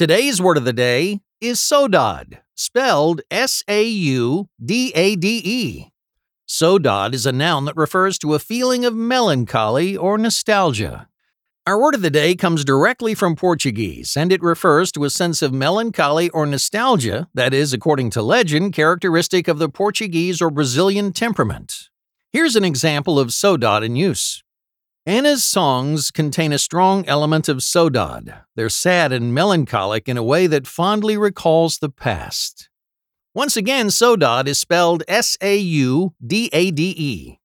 Today's word of the day is saudade, spelled S A U D A D E. Saudade is a noun that refers to a feeling of melancholy or nostalgia. Our word of the day comes directly from Portuguese, and it refers to a sense of melancholy or nostalgia that is, according to legend, characteristic of the Portuguese or Brazilian temperament. Here's an example of saudade in use. Anna's songs contain a strong element of saudade. They're sad and melancholic in a way that fondly recalls the past. Once again, saudade is spelled S A U D A D E.